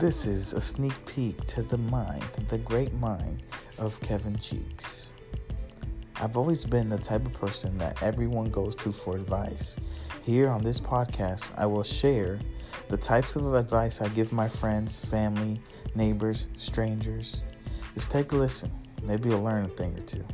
This is a sneak peek to the mind, the great mind of Kevin Cheeks. I've always been the type of person that everyone goes to for advice. Here on this podcast, I will share the types of advice I give my friends, family, neighbors, strangers. Just take a listen. Maybe you'll learn a thing or two.